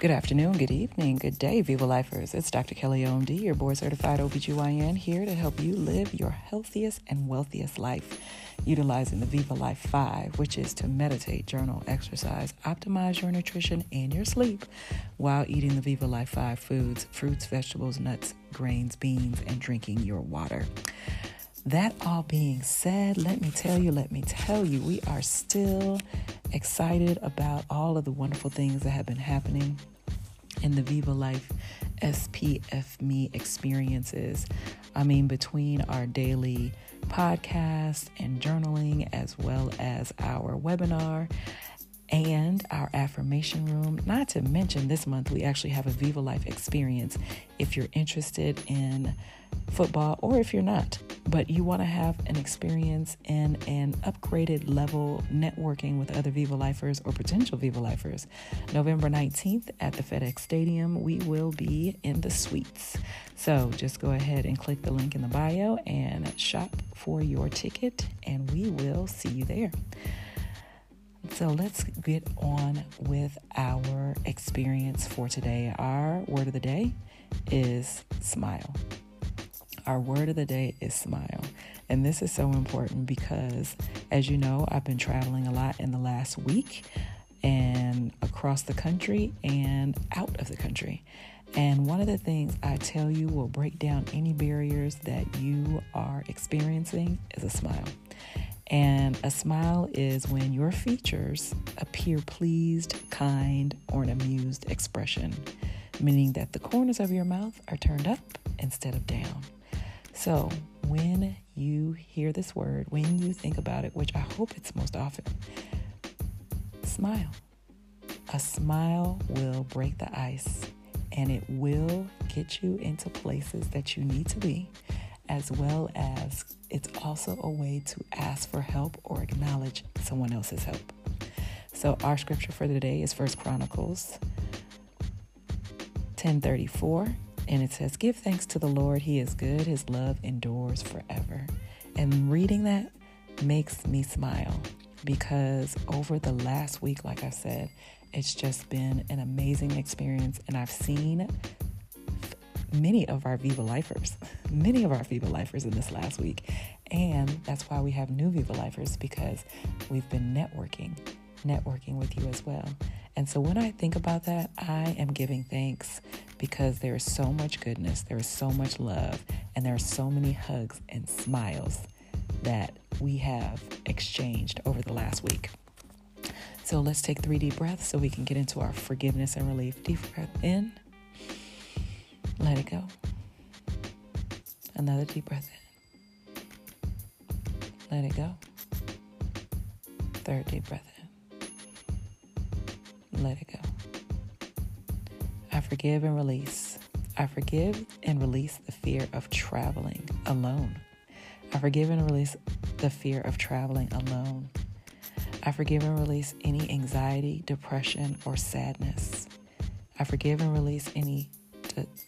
Good afternoon, good evening, good day, Viva Lifers. It's Dr. Kelly OMD, your board certified OBGYN, here to help you live your healthiest and wealthiest life utilizing the Viva Life 5, which is to meditate, journal, exercise, optimize your nutrition and your sleep while eating the Viva Life 5 foods fruits, vegetables, nuts, grains, beans, and drinking your water. That all being said, let me tell you, let me tell you, we are still excited about all of the wonderful things that have been happening in the Viva Life SPF Me experiences. I mean, between our daily podcast and journaling, as well as our webinar and our affirmation room. Not to mention, this month we actually have a Viva Life experience if you're interested in football or if you're not, but you want to have an experience in an upgraded level networking with other Viva Lifers or potential Viva Lifers. November 19th at the FedEx Stadium, we will be in the suites. So just go ahead and click the link in the bio and shop for your ticket, and we will see you there. So let's get on with our experience for today. Our word of the day is smile. Our word of the day is smile. And this is so important because, as you know, I've been traveling a lot in the last week and across the country and out of the country. And one of the things I tell you will break down any barriers that you are experiencing is a smile. And a smile is when your features appear pleased, kind, or an amused expression, meaning that the corners of your mouth are turned up instead of down. So, when you hear this word, when you think about it, which I hope it's most often, smile. A smile will break the ice and it will get you into places that you need to be as well as it's also a way to ask for help or acknowledge someone else's help. So our scripture for the day is First Chronicles 10:34 and it says give thanks to the Lord he is good his love endures forever. And reading that makes me smile because over the last week like I said it's just been an amazing experience and I've seen many of our Viva Lifers, many of our Viva Lifers in this last week. And that's why we have new Viva Lifers because we've been networking, networking with you as well. And so when I think about that, I am giving thanks because there is so much goodness, there is so much love, and there are so many hugs and smiles that we have exchanged over the last week. So let's take three deep breaths so we can get into our forgiveness and relief. Deep breath in. Let it go. Another deep breath in. Let it go. Third deep breath in. Let it go. I forgive and release. I forgive and release the fear of traveling alone. I forgive and release the fear of traveling alone. I forgive and release any anxiety, depression, or sadness. I forgive and release any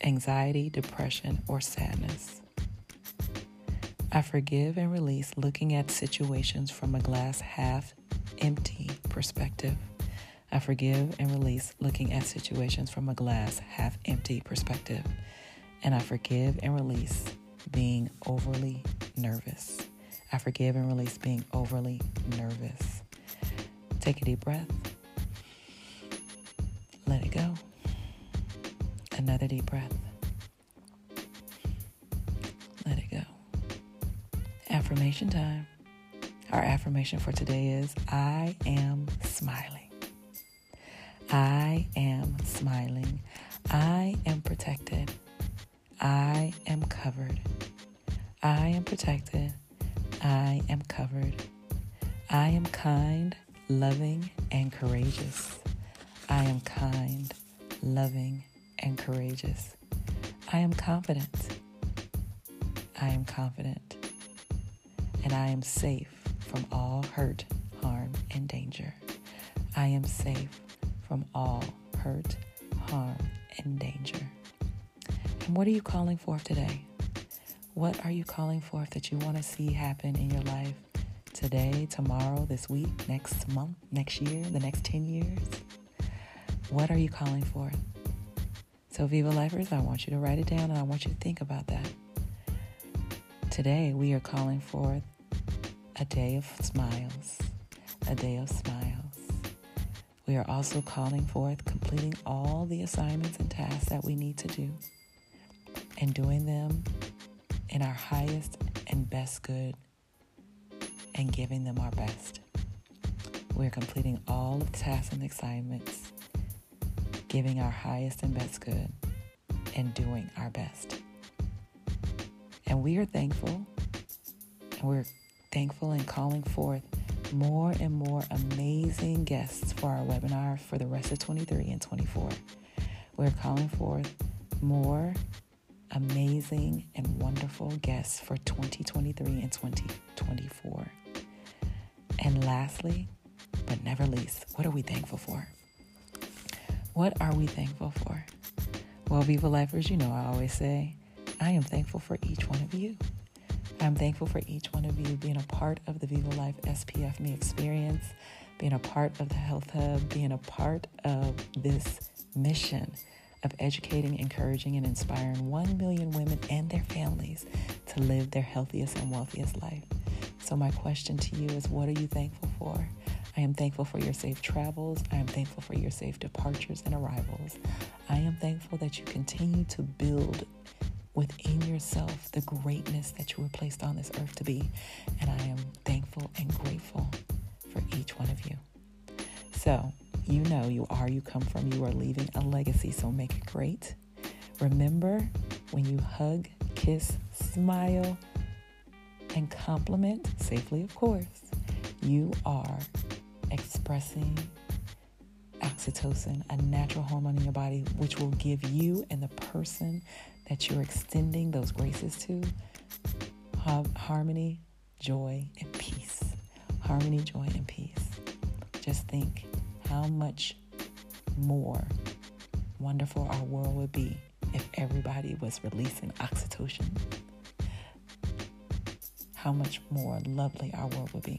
anxiety, depression, or sadness. I forgive and release looking at situations from a glass half empty perspective. I forgive and release looking at situations from a glass half empty perspective. And I forgive and release being overly nervous. I forgive and release being overly nervous. Take a deep breath. Another deep breath. Let it go. Affirmation time. Our affirmation for today is I am smiling. I am smiling. I am protected. I am covered. I am protected. I am covered. I am kind, loving, and courageous. I am kind, loving, and courageous. I am confident. I am confident. And I am safe from all hurt, harm, and danger. I am safe from all hurt, harm, and danger. And what are you calling for today? What are you calling for that you want to see happen in your life today, tomorrow, this week, next month, next year, the next 10 years? What are you calling for? So, Viva Lifers, I want you to write it down and I want you to think about that. Today, we are calling for a day of smiles, a day of smiles. We are also calling forth completing all the assignments and tasks that we need to do and doing them in our highest and best good and giving them our best. We're completing all of the tasks and assignments, giving our highest and best good, and doing our best. And we are thankful, and we're thankful and calling forth more and more amazing guests for our webinar for the rest of 23 and 24. We're calling forth more amazing and wonderful guests for 2023 and 2024. And lastly, but never least, what are we thankful for? What are we thankful for? Well, Viva Lifers, you know I always say, I am thankful for each one of you. I'm thankful for each one of you being a part of the Viva Life SPF Me experience, being a part of the Health Hub, being a part of this mission of educating, encouraging, and inspiring 1 million women and their families to live their healthiest and wealthiest life. So, my question to you is what are you thankful for? I am thankful for your safe travels. I am thankful for your safe departures and arrivals. I am thankful that you continue to build within yourself the greatness that you were placed on this earth to be. And I am thankful and grateful for each one of you. So, you know you are, you come from, you are leaving a legacy, so make it great. Remember when you hug, kiss, smile, and compliment, safely of course, you are expressing oxytocin, a natural hormone in your body, which will give you and the person that you're extending those graces to harmony, joy, and peace. Harmony, joy, and peace. Just think how much more wonderful our world would be if everybody was releasing oxytocin. How much more lovely our world would be.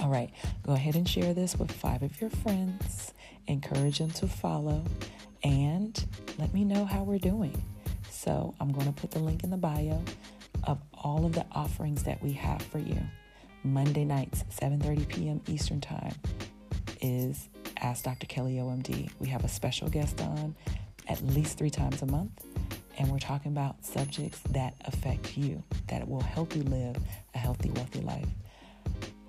All right, go ahead and share this with five of your friends. Encourage them to follow and let me know how we're doing. So, I'm going to put the link in the bio of all of the offerings that we have for you. Monday nights, 7:30 p.m. Eastern Time is Ask Dr. Kelly OMD. We have a special guest on at least 3 times a month and we're talking about subjects that affect you, that will help you live a healthy, wealthy life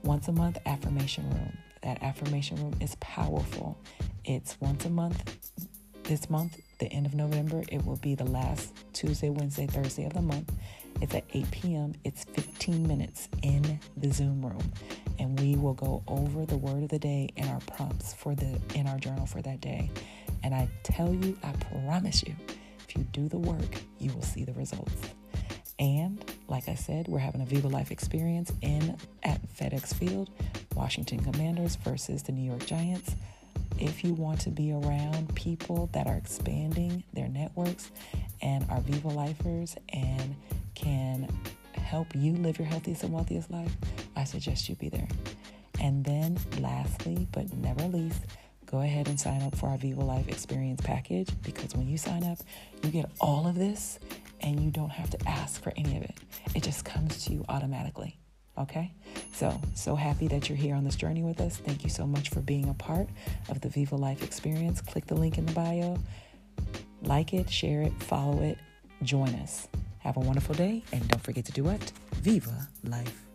once a month affirmation room. That affirmation room is powerful. It's once a month. This month, the end of November, it will be the last Tuesday, Wednesday, Thursday of the month. It's at 8 p.m. It's 15 minutes in the Zoom room. And we will go over the word of the day and our prompts for the in our journal for that day. And I tell you, I promise you, if you do the work, you will see the results. And like I said, we're having a Viva Life experience in at FedEx Field, Washington Commanders versus the New York Giants. If you want to be around people that are expanding their networks and are Viva Lifers and can help you live your healthiest and wealthiest life, I suggest you be there. And then, lastly, but never least, go ahead and sign up for our Viva Life Experience package because when you sign up, you get all of this and you don't have to ask for any of it. It just comes to you automatically. Okay? So, so happy that you're here on this journey with us. Thank you so much for being a part of the Viva Life experience. Click the link in the bio, like it, share it, follow it, join us. Have a wonderful day, and don't forget to do what? Viva Life.